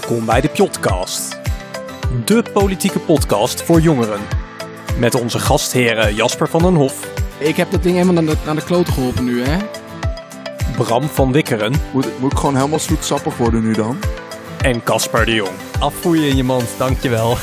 Welkom bij de Pjotcast. De politieke podcast voor jongeren. Met onze gastheren Jasper van den Hof, Ik heb dat ding helemaal naar de, naar de kloten geholpen nu, hè? Bram van Wikkeren Moet, moet ik gewoon helemaal zoetsappig worden nu dan? en Casper de Jong. Afvoeren in je mand, dankjewel.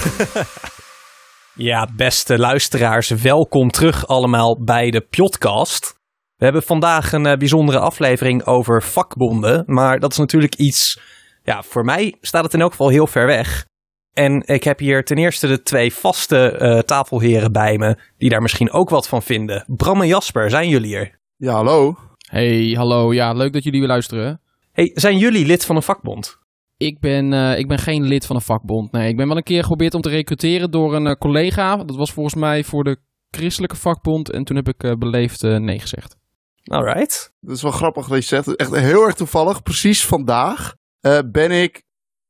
Ja, beste luisteraars, welkom terug allemaal bij de Pjotcast. We hebben vandaag een eh, bijzondere aflevering over vakbonden, maar dat is natuurlijk iets, ja, voor mij staat het in elk geval heel ver weg. En ik heb hier ten eerste de twee vaste eh, tafelheren bij me, die daar misschien ook wat van vinden. Bram en Jasper, zijn jullie er? Ja, hallo. Hey, hallo. Ja, leuk dat jullie weer luisteren. Hey, zijn jullie lid van een vakbond? Ik ben, eh, ik ben geen lid van een vakbond. Nee, ik ben wel een keer geprobeerd om te recruteren door een eh, collega. Dat was volgens mij voor de christelijke vakbond. En toen heb ik eh, beleefd nee gezegd. Alright. Dat is wel grappig dat je zegt. Echt heel erg toevallig. Precies vandaag eh, ben ik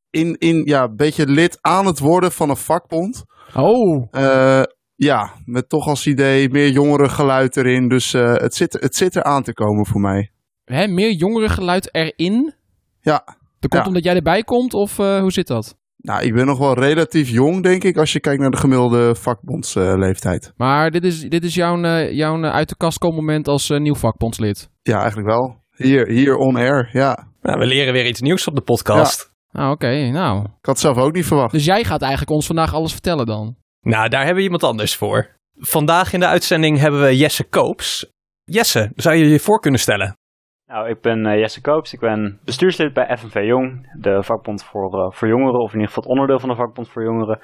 in, in, ja, een beetje lid aan het worden van een vakbond. Oh, Eh, ja, met toch als idee meer jongerengeluid erin. Dus eh, het, zit, het zit er aan te komen voor mij. hè, meer jongerengeluid erin? Ja, Dat komt Ja. omdat jij erbij komt of hoe zit dat? nou, ik ben nog wel relatief jong, denk ik, als je kijkt naar de gemiddelde vakbondsleeftijd. Maar dit is, dit is jouw, jouw uit de kast komen moment als nieuw vakbondslid. ja, eigenlijk wel. Hier, hier on air, ja. Nou, we leren weer iets nieuws op de podcast. Ah, oké. nou. Ik had het zelf ook niet verwacht. Dus jij gaat eigenlijk ons vandaag alles vertellen dan? Nou, daar hebben we iemand anders voor. Vandaag in de uitzending hebben we Jesse Koops. Jesse, zou je je voor kunnen stellen? Nou, ik ben eh, Jesse Koops. Ik ben bestuurslid bij FNV Jong, de vakbond voor, eh, voor jongeren, of in ieder geval het onderdeel van de vakbond voor jongeren.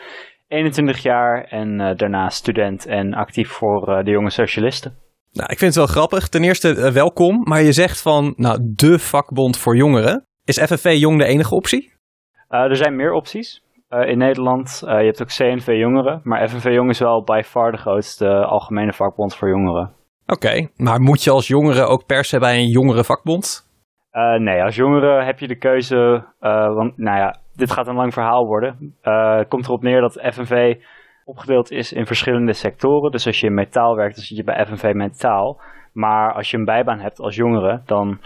21 jaar en eh, daarna student en actief voor eh, de jonge socialisten. Nou, ik vind het wel grappig. Ten eerste, eh, welkom. Maar je zegt van, nou, de vakbond voor jongeren. Is FNV Jong de enige optie? Eh, er zijn meer opties eh, in Nederland. Je hebt ook CNV Jongeren, maar FNV Jong is wel by far de grootste algemene vakbond voor jongeren. Oké, maar moet je als jongere ook per se bij een jongere vakbond? Eh, nee, als jongere heb je de keuze, want nou ja, dit gaat een lang verhaal worden. Het komt erop neer dat FNV opgedeeld is in verschillende sectoren. Dus als je in metaal werkt, dan zit je bij FNV metaal. Maar als je een bijbaan hebt als jongere, dan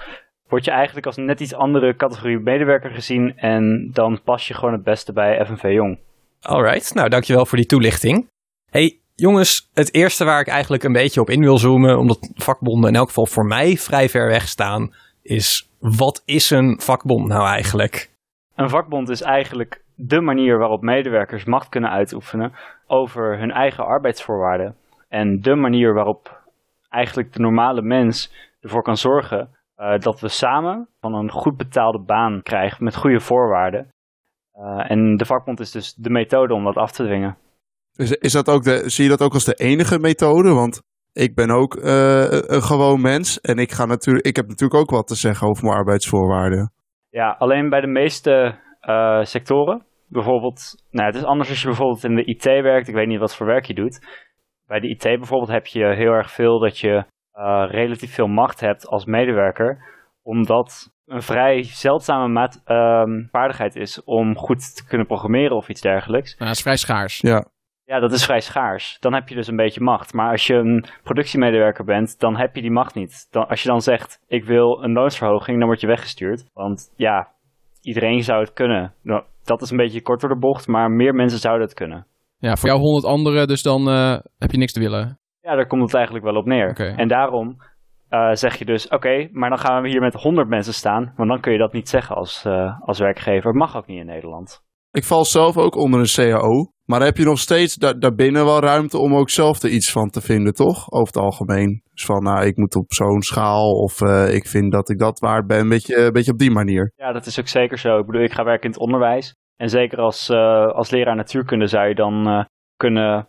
word je eigenlijk als net iets andere categorie medewerker gezien. En dan pas je gewoon het beste bij FNV Jong. Alright, nou dankjewel voor die toelichting. Hey, jongens, het eerste waar ik eigenlijk een beetje op in wil zoomen, omdat vakbonden in elk geval voor mij vrij ver weg staan, is wat is een vakbond nou eigenlijk? Een vakbond is eigenlijk de manier waarop medewerkers macht kunnen uitoefenen over hun eigen arbeidsvoorwaarden. En de manier waarop eigenlijk de normale mens ervoor kan zorgen eh, dat we samen van een goed betaalde baan krijgen met goede voorwaarden. Eh, en de vakbond is dus de methode om dat af te dwingen. Is, is dat ook de, zie je dat ook als de enige methode? Want ik ben ook eh, een gewoon mens en ik, ga natuurlijk, ik heb natuurlijk ook wat te zeggen over mijn arbeidsvoorwaarden. Ja, alleen bij de meeste sectoren. Bijvoorbeeld, nou, het is anders als je bijvoorbeeld in de IT werkt. Ik weet niet wat voor werk je doet. Bij de IT bijvoorbeeld heb je heel erg veel dat je eh, relatief veel macht hebt als medewerker. Omdat een vrij zeldzame maat, ehm, vaardigheid is om goed te kunnen programmeren of iets dergelijks. Nou, dat is vrij schaars. Ja, Ja, dat is vrij schaars. Dan heb je dus een beetje macht. Maar als je een productiemedewerker bent, dan heb je die macht niet. Dan, als je dan zegt, ik wil een loonsverhoging, dan word je weggestuurd. Want ja, iedereen zou het kunnen. Nou, dat is een beetje kort door de bocht, maar meer mensen zouden het kunnen. Ja, voor jou honderd anderen, dus dan eh, heb je niks te willen. Ja, daar komt het eigenlijk wel op neer. Oké. En daarom eh, zeg je dus, oké, maar dan gaan we hier met 100 mensen staan. Want dan kun je dat niet zeggen als, eh, als werkgever. Het mag ook niet in Nederland. ik val zelf ook onder een CAO. Maar heb je nog steeds da daarbinnen wel ruimte om ook zelf er iets van te vinden, toch? Over het algemeen. Dus van, nou, ik moet op zo'n schaal of eh, ik vind dat ik dat waard ben. Een beetje, een beetje op die manier. Ja, dat is ook zeker zo. Ik bedoel, ik ga werken in het onderwijs. En zeker als, eh, als leraar natuurkunde zou je dan eh, kunnen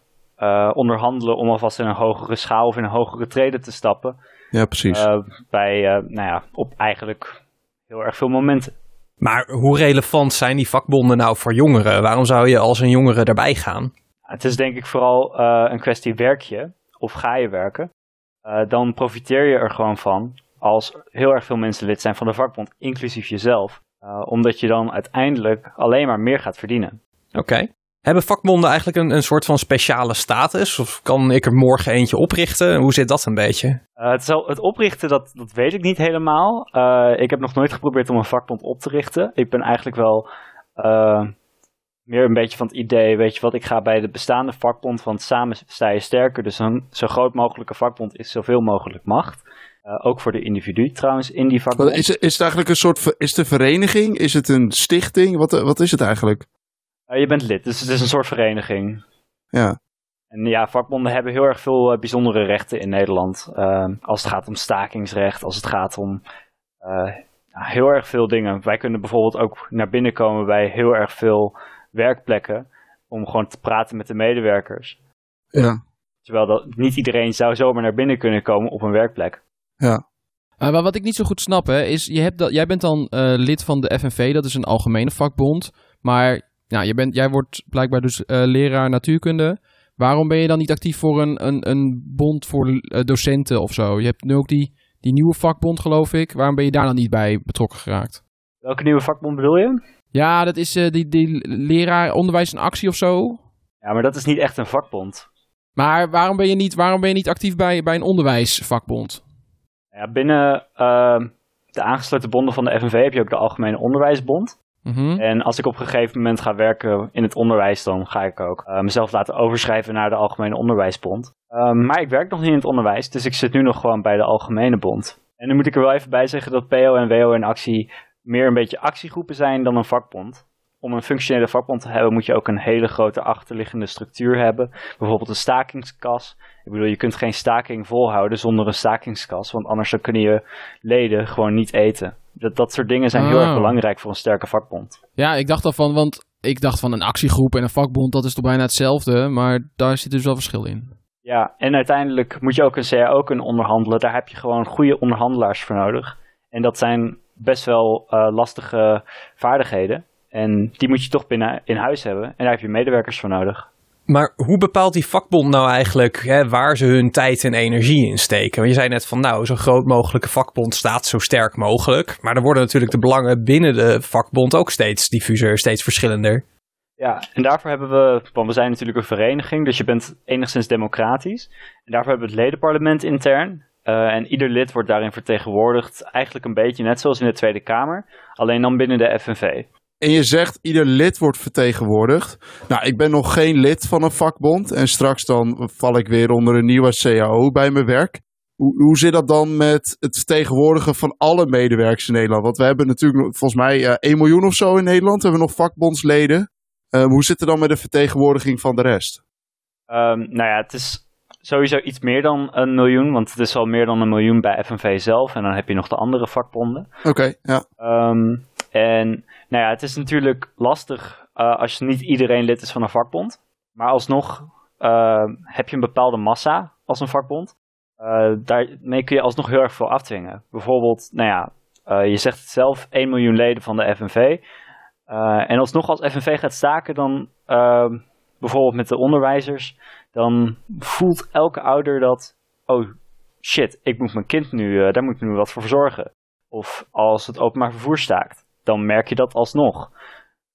onderhandelen om alvast in een hogere schaal of in een hogere treden te stappen. Ja, precies. Bij, nou ja, op eigenlijk heel erg veel momenten. Maar hoe relevant zijn die vakbonden nou voor jongeren? Waarom zou je als een jongere daarbij gaan? Het is denk ik vooral eh, een kwestie werk je of ga je werken. Eh, dan profiteer je er gewoon van als heel erg veel mensen lid zijn van de vakbond, inclusief jezelf. Eh, omdat je dan uiteindelijk alleen maar meer gaat verdienen. Oké. Hebben vakbonden eigenlijk een, een soort van speciale status? Of kan ik er morgen eentje oprichten? Hoe zit dat een beetje? Eh, het, zal- het oprichten, dat, dat weet ik niet helemaal. Eh, ik heb nog nooit geprobeerd om een vakbond op te richten. Ik ben eigenlijk wel meer een beetje van het idee, weet je wat, ik ga bij de bestaande vakbond, want samen sta je sterker. Dus een zo groot mogelijke vakbond is zoveel mogelijk macht. ook voor de individu trouwens in die vakbond. Is, is het eigenlijk een soort, is het een vereniging? Is het een stichting? Wat, wat is het eigenlijk? Je bent lid, dus het is een soort vereniging. Ja. En ja, vakbonden hebben heel erg veel uh, bijzondere rechten in Nederland. Uh, als het gaat om stakingsrecht, als het gaat om uh, heel erg veel dingen. Wij kunnen bijvoorbeeld ook naar binnen komen bij heel erg veel werkplekken. Om gewoon te praten met de medewerkers. Ja. Terwijl dat, niet iedereen zou zomaar naar binnen kunnen komen op een werkplek. Ja. maar wat ik niet zo goed snap, hè, is je hebt dat, jij bent dan lid van de FNV, dat is een algemene vakbond. Maar ja, je bent, jij wordt blijkbaar dus leraar natuurkunde. Waarom ben je dan niet actief voor een, een, een bond voor eh, docenten of zo? Je hebt nu ook die, die nieuwe vakbond, geloof ik. Waarom ben je daar dan niet bij betrokken geraakt? Welke nieuwe vakbond bedoel je? Ja, dat is uh, die, die leraar onderwijs en actie of zo. Ja, maar dat is niet echt een vakbond. Maar waarom ben je niet, waarom ben je niet actief bij, bij een onderwijsvakbond? Ja, binnen uh, de aangesloten bonden van de FNV heb je ook de Algemene Onderwijsbond. Mhm. En als ik op een gegeven moment ga werken in het onderwijs, dan ga ik ook uh, mezelf laten overschrijven naar de Algemene Onderwijsbond. Uh, maar ik werk nog niet in het onderwijs, dus ik zit nu nog gewoon bij de Algemene Bond. En dan moet ik er wel even bij zeggen dat PO en WO en actie meer een beetje actiegroepen zijn dan een vakbond. Om een functionele vakbond te hebben moet je ook een hele grote achterliggende structuur hebben. Bijvoorbeeld een stakingskas. Ik bedoel, je kunt geen staking volhouden zonder een stakingskas, want anders dan kunnen je leden gewoon niet eten. Dat, dat soort dingen zijn heel erg Oh. belangrijk voor een sterke vakbond. Ja, ik dacht al van, want ik dacht van een actiegroep en een vakbond, dat is toch bijna hetzelfde. Maar daar zit dus wel verschil in. Ja, en uiteindelijk moet je ook een CAO kunnen onderhandelen. Daar heb je gewoon goede onderhandelaars voor nodig. En dat zijn best wel uh, lastige vaardigheden. En die moet je toch binnen in huis hebben. En daar heb je medewerkers voor nodig. Maar hoe bepaalt die vakbond nou eigenlijk hè, waar ze hun tijd en energie in steken? Want je zei net van nou, zo'n groot mogelijke vakbond staat zo sterk mogelijk. Maar dan worden natuurlijk de belangen binnen de vakbond ook steeds diffuser, steeds verschillender. Ja, en daarvoor hebben we, want we zijn natuurlijk een vereniging, dus je bent enigszins democratisch. En daarvoor hebben we het ledenparlement intern. Uh, en ieder lid wordt daarin vertegenwoordigd, eigenlijk een beetje net zoals in de Tweede Kamer, alleen dan binnen de FNV. En je zegt ieder lid wordt vertegenwoordigd. Nou, ik ben nog geen lid van een vakbond. En straks dan val ik weer onder een nieuwe CAO bij mijn werk. Hoe, hoe zit dat dan met het vertegenwoordigen van alle medewerkers in Nederland? Want we hebben natuurlijk volgens mij uh, 1 miljoen of zo in Nederland. We hebben nog vakbondsleden. Uh, hoe zit het dan met de vertegenwoordiging van de rest? Um, nou ja, het is sowieso iets meer dan een miljoen. Want het is al meer dan een miljoen bij FNV zelf. En dan heb je nog de andere vakbonden. Oké, okay, ja. Um, en nou ja, het is natuurlijk lastig uh, als niet iedereen lid is van een vakbond. Maar alsnog uh, heb je een bepaalde massa als een vakbond. Uh, daarmee kun je alsnog heel erg veel afdwingen. Bijvoorbeeld, nou ja, je zegt het zelf, 1 miljoen leden van de FNV. en alsnog als FNV gaat staken, dan bijvoorbeeld met de onderwijzers, dan voelt elke ouder dat, oh shit, ik moet mijn kind nu, daar moet ik nu wat voor zorgen. Of als het openbaar vervoer staakt dan merk je dat alsnog.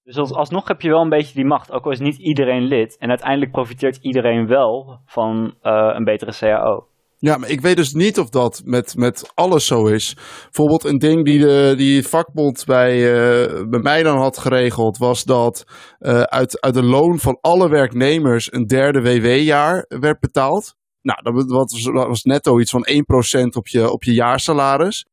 Dus als, alsnog heb je wel een beetje die macht, ook al is niet iedereen lid. En uiteindelijk profiteert iedereen wel van uh, een betere CAO. Ja, maar ik weet dus niet of dat met, met alles zo is. Bijvoorbeeld een ding die de die vakbond bij, uh, bij mij dan had geregeld... was dat uh, uit, uit de loon van alle werknemers een derde WW-jaar werd betaald. Nou, dat was, dat was netto iets van 1% op je, op je jaarsalaris.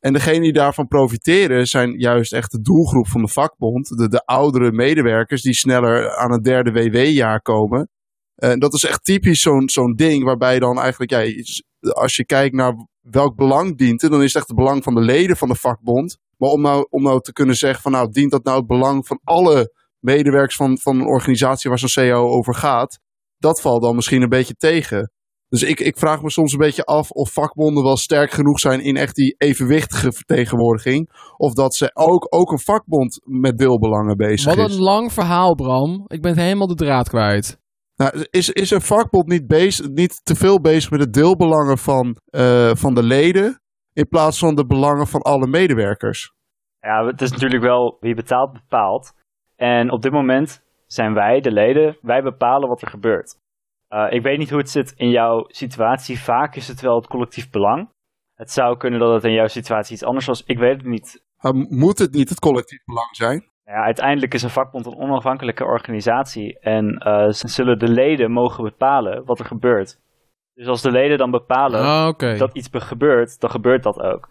En degenen die daarvan profiteren zijn juist echt de doelgroep van de vakbond. De, de oudere medewerkers die sneller aan het derde WW-jaar komen. En dat is echt typisch zo'n zo'n ding waarbij dan eigenlijk, ja, als je kijkt naar welk belang dient het, dan is het echt het belang van de leden van de vakbond. Maar om nou, om nou te kunnen zeggen van nou, dient dat nou het belang van alle medewerkers van, van een organisatie waar zo'n CAO over gaat, dat valt dan misschien een beetje tegen. Dus ik, ik vraag me soms een beetje af of vakbonden wel sterk genoeg zijn in echt die evenwichtige vertegenwoordiging. Of dat ze ook, ook een vakbond met deelbelangen bezig Wat is. een lang verhaal, Bram. Ik ben helemaal de draad kwijt. Nou, is, is een vakbond niet, bezig, niet te veel bezig met de deelbelangen van, uh, van de leden in plaats van de belangen van alle medewerkers? Ja, het is natuurlijk wel wie betaalt, bepaalt. En op dit moment zijn wij, de leden, wij bepalen wat er gebeurt. Uh, ik weet niet hoe het zit in jouw situatie. Vaak is het wel het collectief belang. Het zou kunnen dat het in jouw situatie iets anders was. Ik weet het niet. Moet het niet het collectief belang zijn? Ja, uiteindelijk is een vakbond een onafhankelijke organisatie en uh, zullen de leden mogen bepalen wat er gebeurt. Dus als de leden dan bepalen ah, dat iets gebeurt, dan gebeurt dat ook.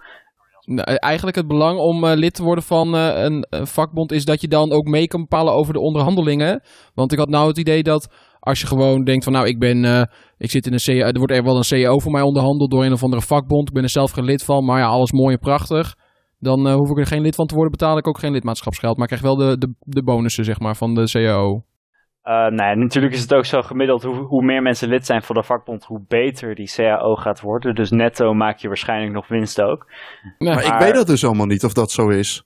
Nou, eigenlijk het belang om uh, lid te worden van uh, een, een, vakbond is dat je dan ook mee kan bepalen over de onderhandelingen. Want ik had nou het idee dat als je gewoon denkt van nou ik ben, uh, ik zit in een CEO, er wordt er wel een CEO voor mij onderhandeld door een of andere vakbond. Ik ben er zelf geen lid van, maar ja alles mooi en prachtig. Dan hoef ik er geen lid van te worden, betaal ik ook geen lidmaatschapsgeld. Maar ik krijg wel de, de, de bonussen zeg maar van de CEO. Uh, nee, natuurlijk is het ook zo gemiddeld, hoe, hoe, meer mensen lid zijn van de vakbond, hoe beter die CAO gaat worden. Dus netto maak je waarschijnlijk nog winst ook. maar, ik weet dat dus allemaal niet of dat zo is.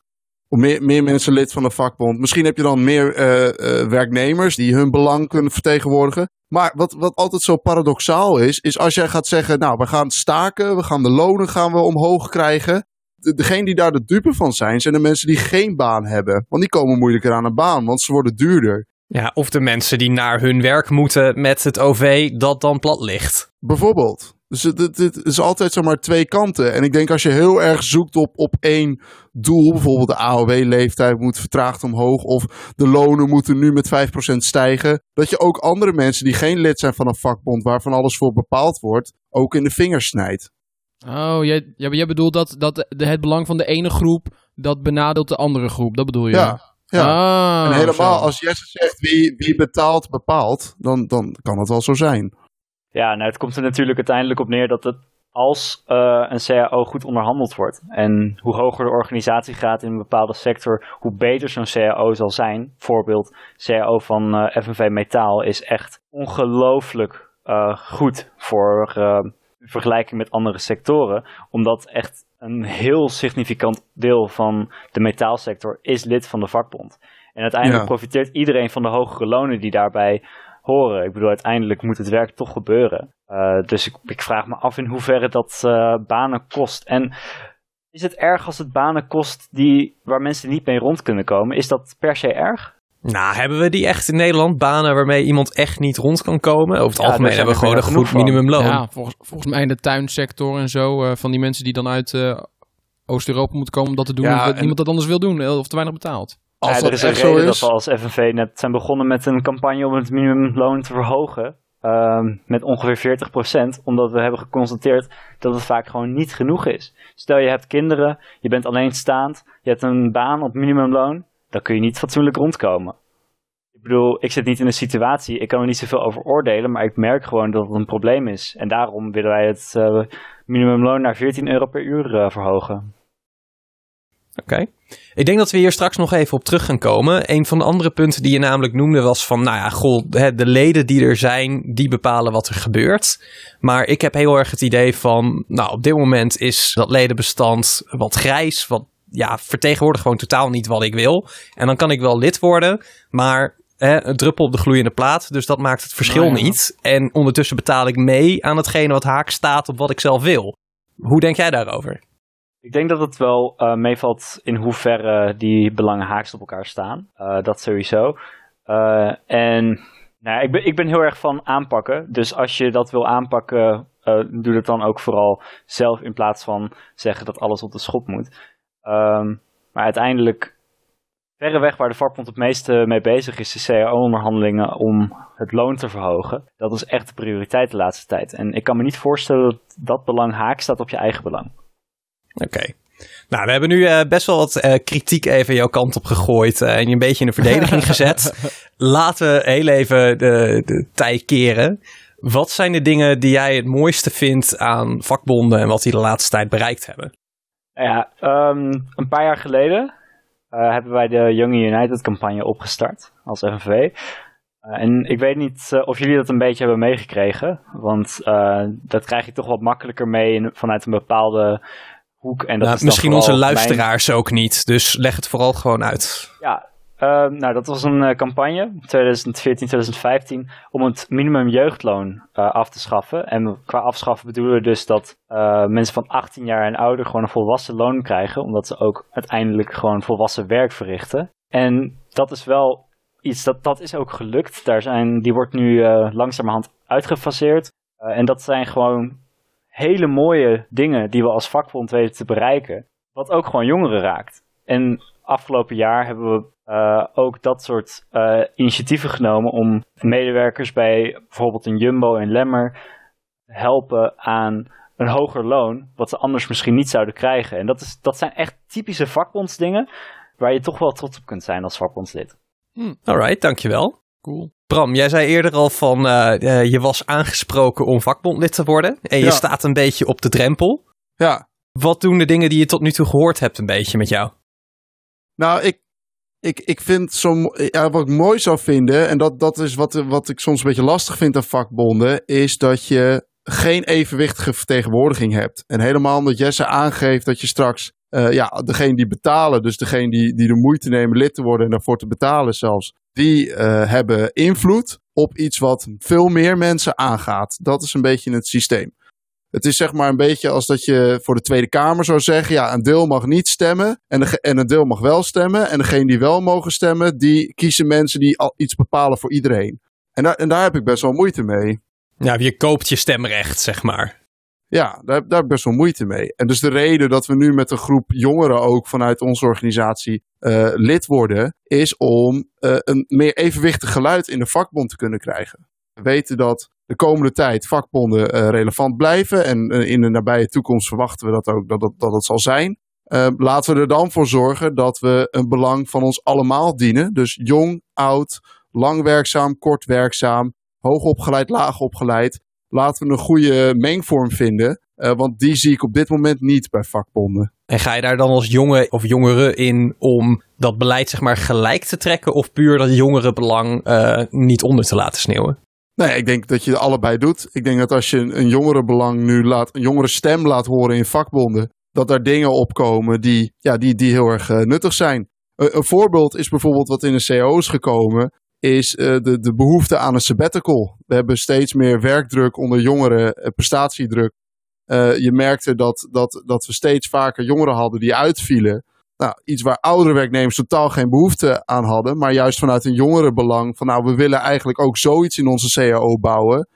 Om meer, meer mensen lid van de vakbond. Misschien heb je dan meer uh, uh, werknemers die hun belang kunnen vertegenwoordigen. Maar wat, wat altijd zo paradoxaal is, is als jij gaat zeggen, nou we gaan staken, we gaan de lonen gaan we omhoog krijgen. De, degene die daar de dupe van zijn, zijn de mensen die geen baan hebben. Want die komen moeilijker aan een baan, want ze worden duurder. Ja, of de mensen die naar hun werk moeten met het OV dat dan plat ligt. Bijvoorbeeld. Dus het, het, is altijd zomaar twee kanten. En ik denk als je heel erg zoekt op, op één doel, bijvoorbeeld de AOW-leeftijd moet vertraagd omhoog, of de lonen moeten nu met 5% stijgen, dat je ook andere mensen die geen lid zijn van een vakbond, waarvan alles voor bepaald wordt, ook in de vingers snijdt. Oh, jij, jij bedoelt dat, dat het belang van de ene groep, dat benadeelt de andere groep, dat bedoel je? Ja, ja. Ah, en helemaal als Jesse zegt wie, wie betaalt, bepaalt, dan, dan kan het wel zo zijn. Ja, nou, het komt er natuurlijk uiteindelijk op neer dat het als uh, een CAO goed onderhandeld wordt en hoe hoger de organisatie gaat in een bepaalde sector, hoe beter zo'n CAO zal zijn. Voorbeeld, CAO van uh, eh, FNV Metaal is echt ongelooflijk uh, goed voor vergelijking met andere sectoren, omdat echt een heel significant deel van de metaalsector is lid van de vakbond. En uiteindelijk profiteert iedereen van de hogere lonen die daarbij horen. Ik bedoel, uiteindelijk moet het werk toch gebeuren. Uh, dus ik, ik, vraag me af in hoeverre dat uh, banen kost. En is het erg als het banen kost die, waar mensen niet mee rond kunnen komen? Is dat per se erg? Nou, hebben we die echt in Nederland? Banen waarmee iemand echt niet rond kan komen? Over het algemeen hebben we gewoon een goed minimumloon. Ja, volgens, volgens mij in de tuinsector en zo. Uh, van die mensen die dan uit uh, Oost-Europa moeten komen om dat te doen. Ja, niemand dat anders wil doen eh, of te weinig betaalt. Als ja, er is een reden is... dat we als FNV net zijn begonnen met een campagne om het minimumloon te verhogen. Uh, met ongeveer 40%, omdat we hebben geconstateerd dat het vaak gewoon niet genoeg is. Stel je hebt kinderen, je bent alleenstaand, je hebt een baan op minimumloon dan kun je niet fatsoenlijk rondkomen. Ik bedoel, ik zit niet in een situatie, ik kan er niet zoveel over oordelen, maar ik merk gewoon dat het een probleem is. En daarom willen wij het uh, minimumloon naar 14 euro per uur uh, verhogen. Oké. Ik denk dat we hier straks nog even op terug gaan komen. Een van de andere punten die je namelijk noemde was van, nou ja, goh, de leden die er zijn, die bepalen wat er gebeurt. Maar ik heb heel erg het idee van, nou, op dit moment is dat ledenbestand wat grijs, wat ja, vertegenwoordigt gewoon totaal niet wat ik wil. En dan kan ik wel lid worden, maar hè, een druppel op de gloeiende plaat. Dus dat maakt het verschil nou niet. En ondertussen betaal ik mee aan hetgene wat haak staat op wat ik zelf wil. Hoe denk jij daarover? Ik denk dat het wel uh, meevalt in hoeverre die belangen haaks op elkaar staan. Uh, dat sowieso. Uh, en nou, ik, ben, ik ben heel erg van aanpakken. Dus als je dat wil aanpakken, doe het dan ook vooral zelf in plaats van zeggen dat alles op de schop moet. Um, maar uiteindelijk, verreweg waar de vakbond het meeste mee bezig is, de CAO-onderhandelingen om het loon te verhogen. Dat is echt de prioriteit de laatste tijd. En ik kan me niet voorstellen dat dat belang haak staat op je eigen belang. Oké. Nou, we hebben nu uh, best wel wat uh, kritiek even jouw kant op gegooid uh, en je een beetje in de verdediging gezet. Laten we heel even de, de tij keren. Wat zijn de dingen die jij het mooiste vindt aan vakbonden en wat die de laatste tijd bereikt hebben? Ja, um, een paar jaar geleden uh, hebben wij de Young United campagne opgestart als FNV. Uh, eh, en ik weet niet uh, of jullie dat een beetje hebben meegekregen, want dat krijg je toch wat makkelijker mee in, vanuit een bepaalde hoek. En dat nou, is misschien onze luisteraars ook niet, dus leg het vooral gewoon uit. Ja, uh, nou, dat was een uh, campagne, 2014, 2015, om het minimum jeugdloon uh, af te schaffen. En qua afschaffen bedoelen we dus dat uh, mensen van 18 jaar en ouder gewoon een volwassen loon krijgen, omdat ze ook uiteindelijk gewoon volwassen werk verrichten. En dat is wel iets, dat, dat is ook gelukt. Daar zijn, die wordt nu langzamerhand uitgefaseerd. en dat zijn gewoon hele mooie dingen die we als vakbond weten te bereiken, wat ook gewoon jongeren raakt. En afgelopen jaar hebben we uh, ook dat soort uh, initiatieven genomen om medewerkers bij bijvoorbeeld een Jumbo en Lemmer helpen aan een hoger loon, wat ze anders misschien niet zouden krijgen. En dat, is, dat zijn echt typische vakbondsdingen waar je toch wel trots op kunt zijn als vakbondslid. Hmm. Alright, dankjewel. Cool. Bram, jij zei eerder al van uh, je was aangesproken om vakbondlid te worden en je staat een beetje op de drempel. Ja. Wat doen de dingen die je tot nu toe gehoord hebt een beetje met jou? Nou, ik, ik, ik vind zo, ja, wat ik mooi zou vinden, en dat, dat is wat, wat ik soms een beetje lastig vind aan vakbonden, is dat je geen evenwichtige vertegenwoordiging hebt. En helemaal omdat Jesse aangeeft dat je straks, uh, ja, degene die betalen, dus degene die, die de moeite nemen lid te worden en daarvoor te betalen zelfs, die uh, hebben invloed op iets wat veel meer mensen aangaat. Dat is een beetje het systeem. Het is zeg maar een beetje als dat je voor de Tweede Kamer zou zeggen: ja, een deel mag niet stemmen en, de, en een deel mag wel stemmen. En degene die wel mogen stemmen, die kiezen mensen die al iets bepalen voor iedereen. En, daar en daar heb ik best wel moeite mee. Ja, je koopt je stemrecht, zeg maar. Ja, daar, daar heb ik best wel moeite mee. En dus de reden dat we nu met een groep jongeren ook vanuit onze organisatie uh, lid worden, is om uh, een meer evenwichtig geluid in de vakbond te kunnen krijgen. We weten dat de komende tijd vakbonden uh, relevant blijven. En in de nabije toekomst verwachten we dat ook dat dat het zal zijn. Laten we er dan voor zorgen dat we een belang van ons allemaal dienen. Dus jong, oud, lang werkzaam, kort werkzaam, hoogopgeleid, laagopgeleid. Laten we een goede mengvorm vinden. Uh, want die zie ik op dit moment niet bij vakbonden. En ga je daar dan als jongen of jongere in om dat beleid zeg maar gelijk te trekken? Of puur dat jongerenbelang uh, niet onder te laten sneeuwen? Nee, ik denk dat je allebei doet. Ik denk dat als je een, jongerenbelang nu laat, een jongere stem laat horen in vakbonden, dat daar dingen opkomen die, ja, die, die heel erg uh, nuttig zijn. Een, een, voorbeeld is bijvoorbeeld wat in de CO is gekomen, is uh, de, de behoefte aan een sabbatical. We hebben steeds meer werkdruk onder jongeren, prestatiedruk. je merkte dat, dat, dat we steeds vaker jongeren hadden die uitvielen. Nou, iets waar oudere werknemers totaal geen behoefte aan hadden, maar juist vanuit een jongerenbelang van nou, we willen eigenlijk ook zoiets in onze CAO bouwen.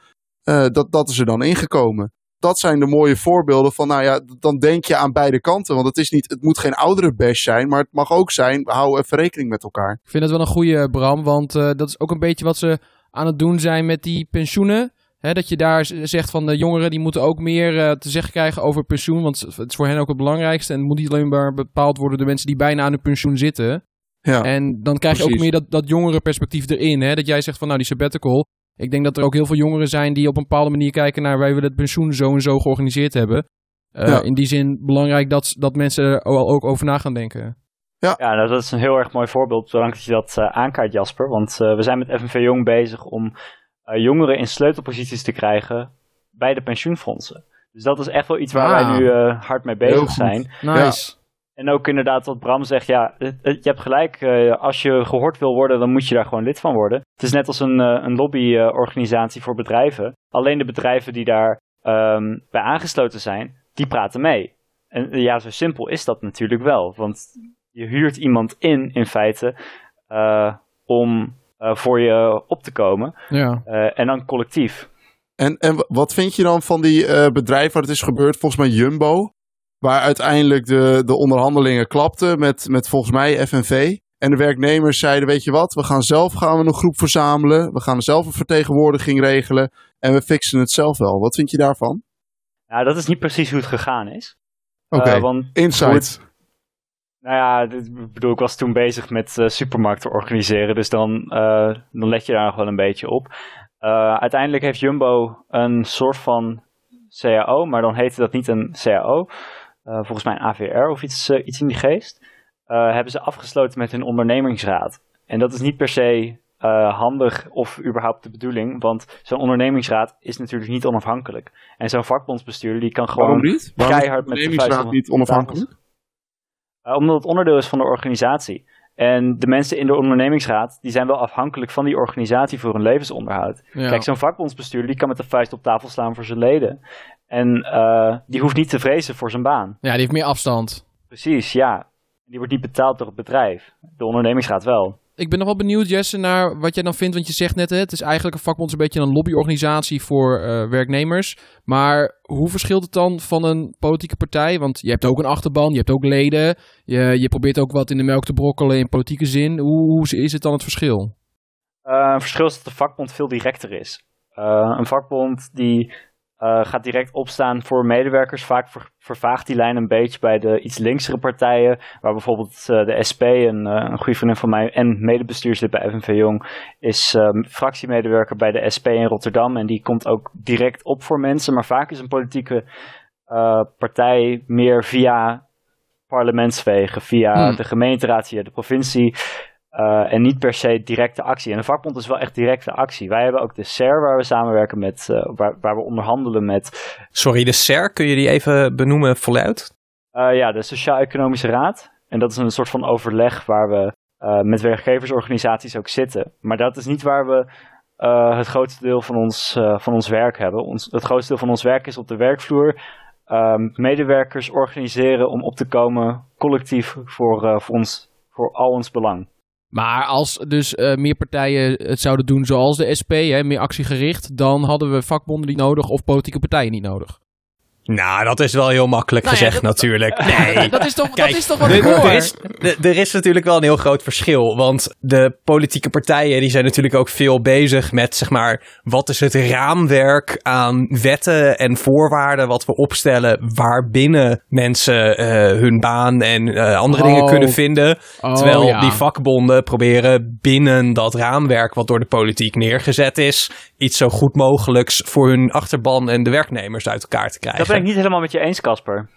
Uh, dat, dat is er dan ingekomen. Dat zijn de mooie voorbeelden van, nou ja, dan denk je aan beide kanten. Want het, is niet, het moet geen oudere bash zijn, maar het mag ook zijn, houden even rekening met elkaar. Ik vind het wel een goede, Bram, want uh, dat is ook een beetje wat ze aan het doen zijn met die pensioenen. He, dat je daar zegt van de jongeren die moeten ook meer uh, te zeggen krijgen over pensioen. Want het is voor hen ook het belangrijkste. En het moet niet alleen maar bepaald worden door mensen die bijna aan hun pensioen zitten. Ja, en dan krijg precies. je ook meer dat, dat jongerenperspectief erin. Hè? Dat jij zegt van nou die sabbatical. Ik denk dat er ook heel veel jongeren zijn die op een bepaalde manier kijken naar wij willen het pensioen zo en zo georganiseerd hebben. Uh, ja. In die zin belangrijk dat, dat mensen er ook over na gaan denken. Ja, ja nou, dat is een heel erg mooi voorbeeld. Bedankt dat je dat uh, aankaart, Jasper. Want uh, we zijn met FNV Jong bezig om jongeren in sleutelposities te krijgen bij de pensioenfondsen. Dus dat is echt wel iets waar ah. wij nu uh, hard mee bezig zijn. Nice. Ja. En ook inderdaad wat Bram zegt, ja, het, je hebt gelijk. Als je gehoord wil worden, dan moet je daar gewoon lid van worden. Het is net als een, een lobbyorganisatie voor bedrijven. Alleen de bedrijven die daar um, bij aangesloten zijn, die praten mee. En ja, zo simpel is dat natuurlijk wel. Want je huurt iemand in, in feite, om voor je op te komen. Ja. Uh, en dan collectief. En, en wat vind je dan van die uh, bedrijven waar het is gebeurd? Volgens mij Jumbo. Waar uiteindelijk de, de onderhandelingen klapten met, met volgens mij FNV. En de werknemers zeiden, weet je wat, we gaan zelf gaan we een groep verzamelen. We gaan zelf een vertegenwoordiging regelen. En we fixen het zelf wel. Wat vind je daarvan? Nou, dat is niet precies hoe het gegaan is. Oké, okay. insight. Nou ja, ik bedoel, ik was toen bezig met uh, supermarkten organiseren, dus dan, uh, dan let je daar nog wel een beetje op. Uh, uiteindelijk heeft Jumbo een soort van CAO, maar dan heette dat niet een CAO. volgens mij een AVR of iets, iets in die geest. hebben ze afgesloten met hun ondernemingsraad. En dat is niet per se handig of überhaupt de bedoeling, want zo'n ondernemingsraad is natuurlijk niet onafhankelijk. En zo'n vakbondsbestuurder die kan gewoon Waarom niet? Waarom keihard met de ondernemingsraad niet onafhankelijk? Uh, omdat het onderdeel is van de organisatie. En de mensen in de ondernemingsraad, die zijn wel afhankelijk van die organisatie voor hun levensonderhoud. Ja. Kijk, zo'n vakbondsbestuurder, die kan met de vuist op tafel slaan voor zijn leden. En uh, die hoeft niet te vrezen voor zijn baan. Ja, die heeft meer afstand. Precies, ja. Die wordt niet betaald door het bedrijf. De ondernemingsraad wel. Ik ben nog wel benieuwd, Jesse, naar wat jij dan vindt. Want je zegt net, het is eigenlijk een vakbond een beetje een lobbyorganisatie voor uh, werknemers. Maar hoe verschilt het dan van een politieke partij? Want je hebt ook een achterban, je hebt ook leden. Je, je probeert ook wat in de melk te brokkelen in politieke zin. Hoe, hoe is het dan het verschil? Uh, een verschil is dat de vakbond veel directer is. Uh, een vakbond die uh, gaat direct opstaan voor medewerkers. Vaak ver, vervaagt die lijn een beetje bij de iets linksere partijen. Waar bijvoorbeeld uh, de SP, een, uh, een goede vriendin van mij en medebestuurslid bij FNV Jong, is fractiemedewerker bij de SP in Rotterdam. En die komt ook direct op voor mensen. Maar vaak is een politieke partij meer via parlementswegen, via hmm. de gemeenteraad, via de provincie. Uh, en niet per se directe actie. En de vakbond is wel echt directe actie. Wij hebben ook de SER waar we samenwerken met, uh, waar, waar, we onderhandelen met. Sorry, de SER, kun je die even benoemen voluit? Uh, ja, de Sociaal-Economische Raad. En dat is een soort van overleg waar we met werkgeversorganisaties ook zitten. Maar dat is niet waar we het grootste deel van ons, van ons werk hebben. Ons, het grootste deel van ons werk is op de werkvloer. medewerkers organiseren om op te komen collectief voor, voor, ons, voor al ons belang. Maar als dus uh, meer partijen het zouden doen zoals de SP, hè, meer actiegericht, dan hadden we vakbonden niet nodig of politieke partijen niet nodig. Nou, dat is wel heel makkelijk nou gezegd natuurlijk. Nee, dat is toch, Kijk, dat is toch wat ik hoor. Er is, er is natuurlijk wel een heel groot verschil. Want de politieke partijen die zijn natuurlijk ook veel bezig met, zeg maar, wat is het raamwerk aan wetten en voorwaarden wat we opstellen waarbinnen mensen uh, hun baan en uh, andere oh. dingen kunnen vinden. Oh, Terwijl ja. die vakbonden proberen binnen dat raamwerk wat door de politiek neergezet is, iets zo goed mogelijks voor hun achterban en de werknemers uit elkaar te krijgen ben ik niet helemaal met je eens, Casper.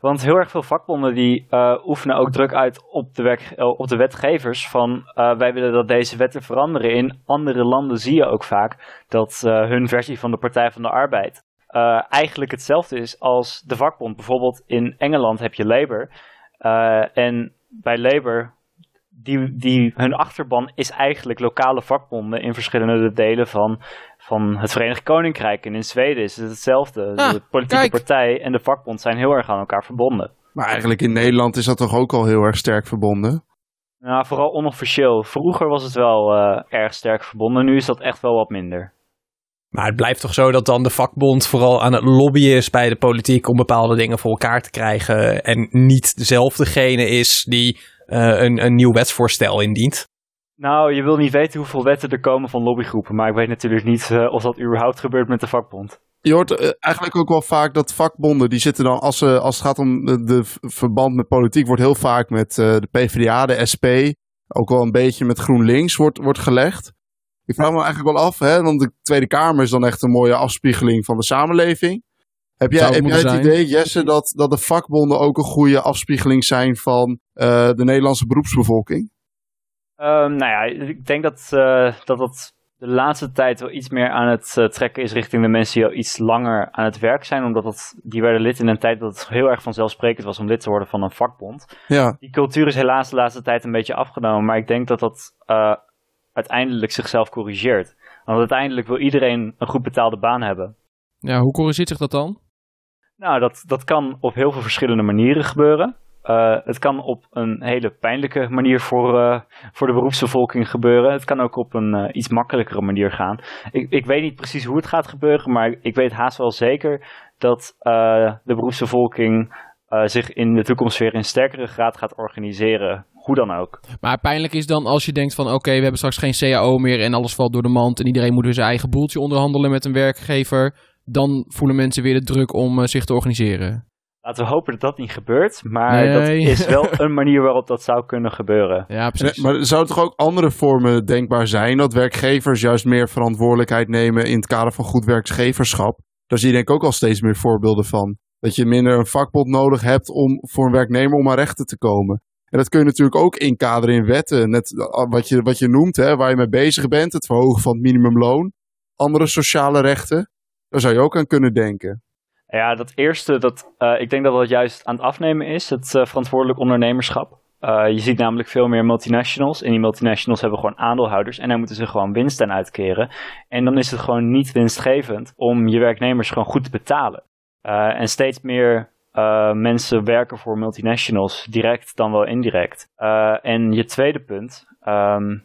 Want heel erg veel vakbonden die uh, oefenen ook druk uit op de, werk, eh, op de wetgevers van uh, wij willen dat deze wetten veranderen. In andere landen zie je ook vaak dat hun versie van de Partij van de Arbeid eigenlijk hetzelfde is als de vakbond. Bijvoorbeeld in Engeland heb je Labour. en bij Labour, die, die, hun achterban is eigenlijk lokale vakbonden in verschillende delen van van het Verenigd Koninkrijk. En in Zweden is het hetzelfde. Ah, de politieke partij en de vakbond zijn heel erg aan elkaar verbonden. Maar eigenlijk in Nederland is dat toch ook al heel erg sterk verbonden? Nou, vooral onofficieel. Vroeger was het wel uh, erg sterk verbonden. Nu is dat echt wel wat minder. Maar het blijft toch zo dat dan de vakbond vooral aan het lobbyen is bij de politiek om bepaalde dingen voor elkaar te krijgen. En niet zelf degene is die uh, een, een nieuw wetsvoorstel indient. Nou, je wil niet weten hoeveel wetten er komen van lobbygroepen, maar ik weet natuurlijk niet uh, of dat überhaupt gebeurt met de vakbond. Je hoort uh, eigenlijk ook wel vaak dat vakbonden, die zitten dan, als, uh, als het gaat om de, de, verband met politiek, wordt heel vaak met de PvdA, de SP, ook wel een beetje met GroenLinks wordt, wordt gelegd. Ik vraag me eigenlijk wel af, hè, want de Tweede Kamer is dan echt een mooie afspiegeling van de samenleving. Heb jij, heb jij het idee, Jesse, dat, dat de vakbonden ook een goede afspiegeling zijn van de Nederlandse beroepsbevolking? Um, nou ja, ik denk dat, uh, dat dat de laatste tijd wel iets meer aan het uh, trekken is richting de mensen die al iets langer aan het werk zijn. Omdat het, die werden lid in een tijd dat het heel erg vanzelfsprekend was om lid te worden van een vakbond. Ja. Die cultuur is helaas de laatste tijd een beetje afgenomen. Maar ik denk dat dat uh, uiteindelijk zichzelf corrigeert. Want uiteindelijk wil iedereen een goed betaalde baan hebben. Ja, hoe corrigeert zich dat dan? Nou, dat, dat kan op heel veel verschillende manieren gebeuren. Uh, het kan op een hele pijnlijke manier voor, uh, voor de beroepsbevolking gebeuren. Het kan ook op een uh, iets makkelijkere manier gaan. Ik, ik weet niet precies hoe het gaat gebeuren, maar ik weet haast wel zeker dat de beroepsbevolking zich in de toekomst weer in sterkere graad gaat organiseren. Hoe dan ook. Maar pijnlijk is dan als je denkt van oké, we hebben straks geen CAO meer en alles valt door de mand en iedereen moet weer zijn eigen boeltje onderhandelen met een werkgever. Dan voelen mensen weer de druk om zich te organiseren. Laten we hopen dat dat niet gebeurt. Maar dat is wel een manier waarop dat zou kunnen gebeuren. Ja, precies. Maar zou er toch ook andere vormen denkbaar zijn? Dat werkgevers juist meer verantwoordelijkheid nemen in het kader van goed werkgeverschap. Daar zie je denk ik ook al steeds meer voorbeelden van. Dat je minder een vakbond nodig hebt om voor een werknemer om aan rechten te komen. En dat kun je natuurlijk ook inkaderen in wetten. Net wat je, wat je noemt, hè, waar je mee bezig bent. Het verhogen van het minimumloon. Andere sociale rechten. Daar zou je ook aan kunnen denken. Ja, dat eerste, dat, uh, ik denk dat dat juist aan het afnemen is, het uh, verantwoordelijk ondernemerschap. Uh, je ziet namelijk veel meer multinationals. En die multinationals hebben gewoon aandeelhouders. En daar moeten ze gewoon winst aan uitkeren. En dan is het gewoon niet winstgevend om je werknemers gewoon goed te betalen. en steeds meer mensen werken voor multinationals, direct dan wel indirect. en je tweede punt, ehm,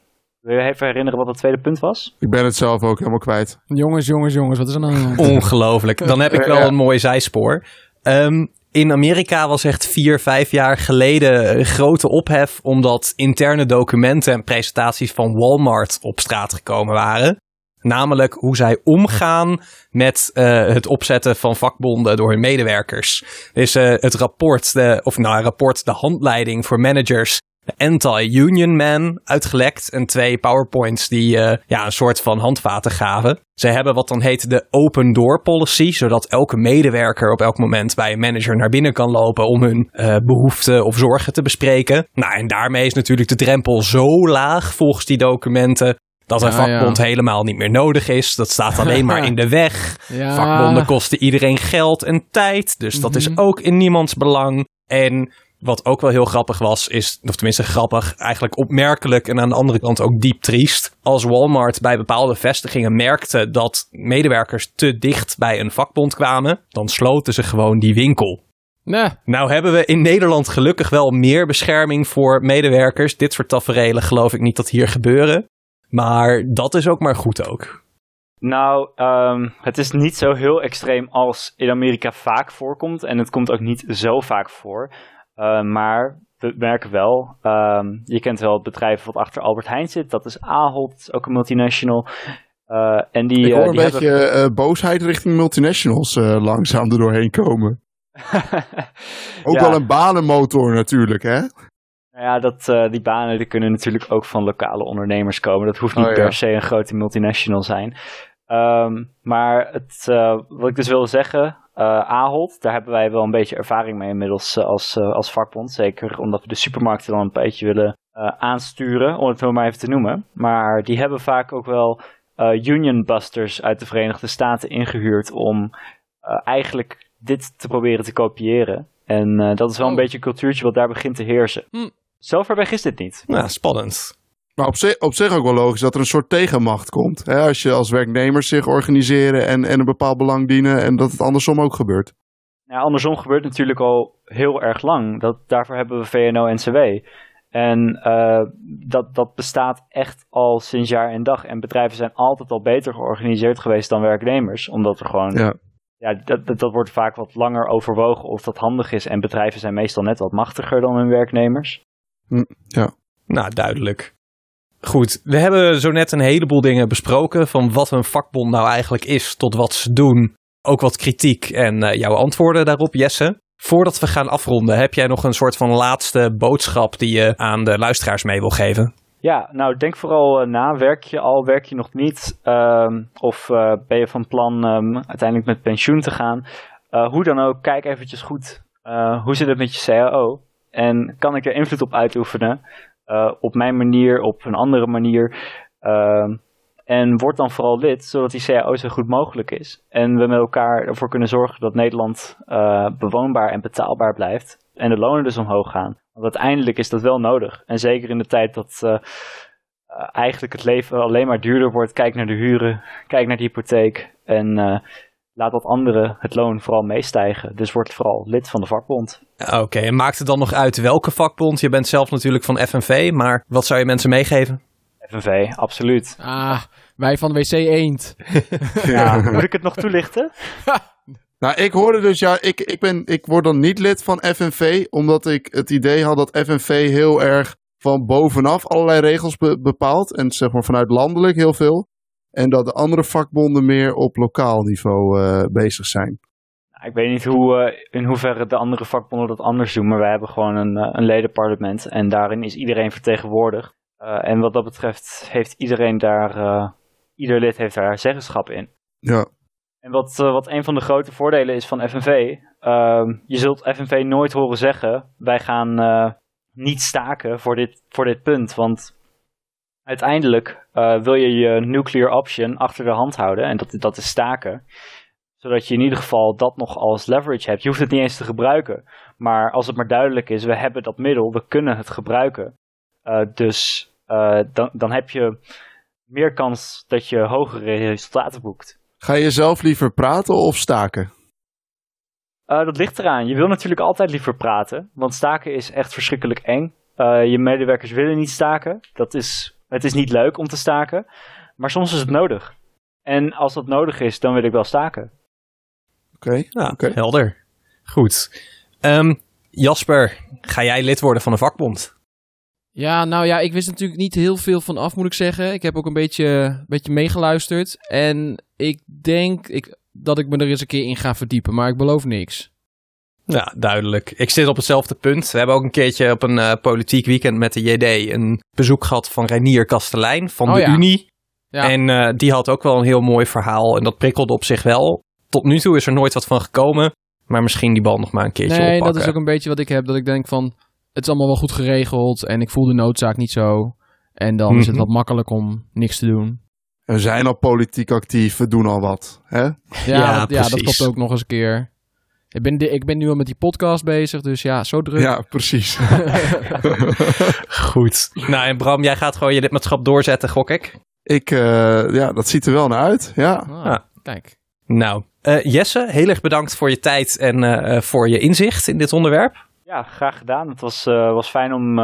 wil je even herinneren wat het tweede punt was? Ik ben het zelf ook helemaal kwijt. Jongens, jongens, jongens, wat is er nou? Ongelooflijk. Dan heb ik wel een mooi zijspoor. Ehm, in Amerika was echt vier, vijf jaar geleden een grote ophef omdat interne documenten en presentaties van Walmart op straat gekomen waren. Namelijk hoe zij omgaan met uh, het opzetten van vakbonden door hun medewerkers. Er is uh, het rapport, de, of nou, rapport, de handleiding voor managers Anti-Union Man uitgelekt. En twee PowerPoints die uh, ja, een soort van handvaten gaven. Zij hebben wat dan heet de open door policy. Zodat elke medewerker op elk moment bij een manager naar binnen kan lopen om hun uh, behoeften of zorgen te bespreken. Nou, en daarmee is natuurlijk de drempel zo laag volgens die documenten dat een vakbond helemaal niet meer nodig is. Dat staat alleen maar in de weg. Ja. Vakbonden kosten iedereen geld en tijd. Dus dat is mhm. ook in niemands belang. En wat ook wel heel grappig was, is, of tenminste grappig, eigenlijk opmerkelijk en aan de andere kant ook diep triest. Als Walmart bij bepaalde vestigingen merkte dat medewerkers te dicht bij een vakbond kwamen, dan sloten ze gewoon die winkel. Nee. Nou hebben we in Nederland gelukkig wel meer bescherming voor medewerkers. Dit soort tafereelen geloof ik niet dat hier gebeuren. Maar dat is ook maar goed ook. Nou, um, het is niet zo heel extreem als in Amerika vaak voorkomt. En het komt ook niet zo vaak voor. Uh, maar we merken wel, um, je kent wel het bedrijf wat achter Albert Heijn zit. Dat is Ahold, ook een multinational. Uh, en die, Ik hoor uh, een beetje hebben... boosheid richting multinationals langzaam er doorheen komen. ook ja. wel een banenmotor natuurlijk, hè? Ja, dat, uh, die banen die kunnen natuurlijk ook van lokale ondernemers komen. Dat hoeft niet oh, ja. per se een grote multinational zijn. Um, maar het, uh, wat ik dus wil zeggen, Ahold, daar hebben wij wel een beetje ervaring mee inmiddels als, als vakbond. Zeker omdat we de supermarkten dan een beetje willen aansturen, om het maar even te noemen. Maar die hebben vaak ook wel union busters uit de Verenigde Staten ingehuurd om eigenlijk dit te proberen te kopiëren. En dat is wel een oh. beetje een cultuurtje wat daar begint te heersen. Hm. Zo ver weg is dit niet. Ja, spannend. Maar op zich, op zich ook wel logisch dat er een soort tegenmacht komt. Hè? Als je als werknemers zich organiseren en, en een bepaald belang dienen en dat het andersom ook gebeurt. Ja, andersom gebeurt natuurlijk al heel erg lang. Dat, daarvoor hebben we VNO-NCW. En uh, dat, dat bestaat echt al sinds jaar en dag. En bedrijven zijn altijd al beter georganiseerd geweest dan werknemers. Omdat er gewoon. Ja. Ja, dat, dat, dat wordt vaak wat langer overwogen of dat handig is. En bedrijven zijn meestal net wat machtiger dan hun werknemers. Hm, ja. Nou, duidelijk. Goed, we hebben zo net een heleboel dingen besproken. Van wat een vakbond nou eigenlijk is tot wat ze doen. Ook wat kritiek en uh, jouw antwoorden daarop, Jesse. Voordat we gaan afronden, heb jij nog een soort van laatste boodschap die je aan de luisteraars mee wil geven? Ja, nou denk vooral uh, na. Werk je al, werk je nog niet? Uh, of uh, ben je van plan um, uiteindelijk met pensioen te gaan? hoe dan ook, kijk eventjes goed. hoe zit het met je CAO? En kan ik er invloed op uitoefenen? Uh, op mijn manier, op een andere manier. Uh, en word dan vooral lid, zodat die CAO zo goed mogelijk is. En we met elkaar ervoor kunnen zorgen dat Nederland uh, bewoonbaar en betaalbaar blijft. En de lonen dus omhoog gaan. Want uiteindelijk is dat wel nodig. En zeker in de tijd dat uh, eigenlijk het leven alleen maar duurder wordt. Kijk naar de huren, kijk naar de hypotheek. En laat dat anderen het loon vooral meestijgen. Dus word vooral lid van de vakbond. Oké, en maakt het dan nog uit welke vakbond? Je bent zelf natuurlijk van FNV, maar wat zou je mensen meegeven? FNV, absoluut. Ah, wij van WC Eend. ja, moet ik het nog toelichten? nou, ik hoorde dus, ja, ik, ik, ben, ik word dan niet lid van FNV, omdat ik het idee had dat FNV heel erg van bovenaf allerlei regels bepaalt. En zeg maar vanuit landelijk heel veel. En dat de andere vakbonden meer op lokaal niveau uh, bezig zijn. Ik weet niet hoe, uh, in hoeverre de andere vakbonden dat anders doen, maar wij hebben gewoon een, uh, een ledenparlement en daarin is iedereen vertegenwoordigd. en wat dat betreft heeft iedereen daar, ieder lid heeft daar zeggenschap in. Ja. En wat, wat een van de grote voordelen is van FNV, ehm, je zult FNV nooit horen zeggen, wij gaan niet staken voor dit, voor dit punt, want uiteindelijk uh, wil je je nuclear option achter de hand houden. En dat, dat is staken. Zodat je in ieder geval dat nog als leverage hebt. Je hoeft het niet eens te gebruiken. Maar als het maar duidelijk is, we hebben dat middel, we kunnen het gebruiken. Uh, dus uh, dan, dan heb je meer kans dat je hogere resultaten boekt. Ga je zelf liever praten of staken? Uh, dat ligt eraan. Je wil natuurlijk altijd liever praten, want staken is echt verschrikkelijk eng. Uh, je medewerkers willen niet staken. Dat is, het is niet leuk om te staken, maar soms is het nodig. En als dat nodig is, dan wil ik wel staken. Oké, okay, nou, okay. helder. Goed. Um, Jasper, ga jij lid worden van de vakbond? Ja, nou ja, ik wist natuurlijk niet heel veel van af, moet ik zeggen. Ik heb ook een beetje, een beetje meegeluisterd. En ik denk ik, dat ik me er eens een keer in ga verdiepen, maar ik beloof niks. Ja, duidelijk. Ik zit op hetzelfde punt. We hebben ook een keertje op een uh, politiek weekend met de JD een bezoek gehad van Reinier Kastelein van Oh de ja. Unie. Ja. En uh, die had ook wel een heel mooi verhaal en dat prikkelde op zich wel. Tot nu toe is er nooit wat van gekomen, maar misschien die bal nog maar een keertje nee, oppakken. dat is ook een beetje wat ik heb. Dat ik denk van, het is allemaal wel goed geregeld en ik voel de noodzaak niet zo. En dan is het Mhm. wat makkelijk om niks te doen. We zijn al politiek actief, we doen al wat. Hè? Ja, Ja, dat, ja, dat klopt ook nog eens een keer. Ik ben, de- ik ben nu al met die podcast bezig, dus ja, zo druk. Ja, precies. Goed. Nou en Bram, jij gaat gewoon je lidmaatschap doorzetten, gok ik. ik, eh, ja, dat ziet er wel naar uit. Ja. Ah, Ja. Kijk. Nou, eh, Jesse, heel erg bedankt voor je tijd en eh, voor je inzicht in dit onderwerp. Ja, graag gedaan. Het was, eh, was fijn om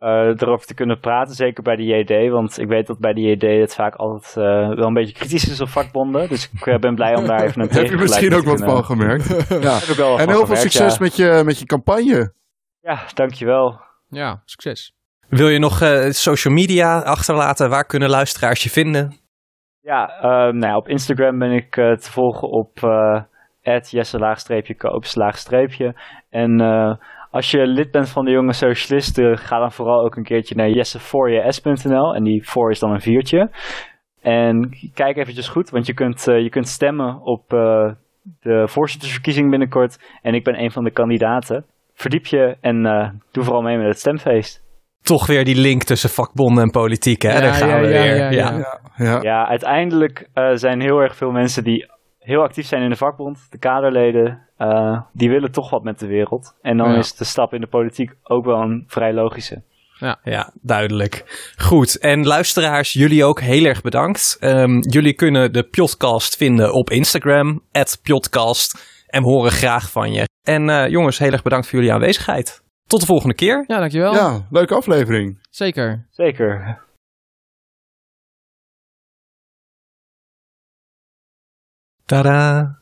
eh, erover te kunnen praten, zeker bij de JD. Want ik weet dat bij de JD het vaak altijd eh, wel een beetje kritisch is op vakbonden. Dus ik eh, ben blij om daar even een Heb je misschien ook wat van gemerkt? ja. Heb ik wel wat En van heel veel gemerkt, succes ja. met, je, met je campagne. Ja, dankjewel. Ja, succes. Wil je nog eh, social media achterlaten? Waar kunnen luisteraars je vinden? Ja, ehm, nou ja, op Instagram ben ik te volgen op uh, jesse-koop-streepje. Als je lid bent van de Jonge Socialisten, ga dan vooral ook een keertje naar jessevoorjes.nl. En die voor is dan een viertje. En kijk eventjes goed, want je kunt, eh, je kunt stemmen op eh, de voorzittersverkiezing binnenkort. En ik ben een van de kandidaten. Verdiep je en eh, doe vooral mee met het stemfeest. Toch weer die link tussen vakbonden en politiek, hè? Ja, Daar gaan ja, we ja, weer. ja, ja. Ja. Ja. Ja, uiteindelijk zijn heel erg veel mensen die heel actief zijn in de vakbond, de kaderleden, eh, die willen toch wat met de wereld. En dan Ja. is de stap in de politiek ook wel een vrij logische. Ja, duidelijk. Goed. En luisteraars, jullie ook heel erg bedankt. Ehm, jullie kunnen de podcast vinden op Instagram, @podcast. En we horen graag van je. En eh, jongens, heel erg bedankt voor jullie aanwezigheid. Tot de volgende keer. Ja, dankjewel. ja, leuke aflevering. Zeker. Zeker. 哒哒。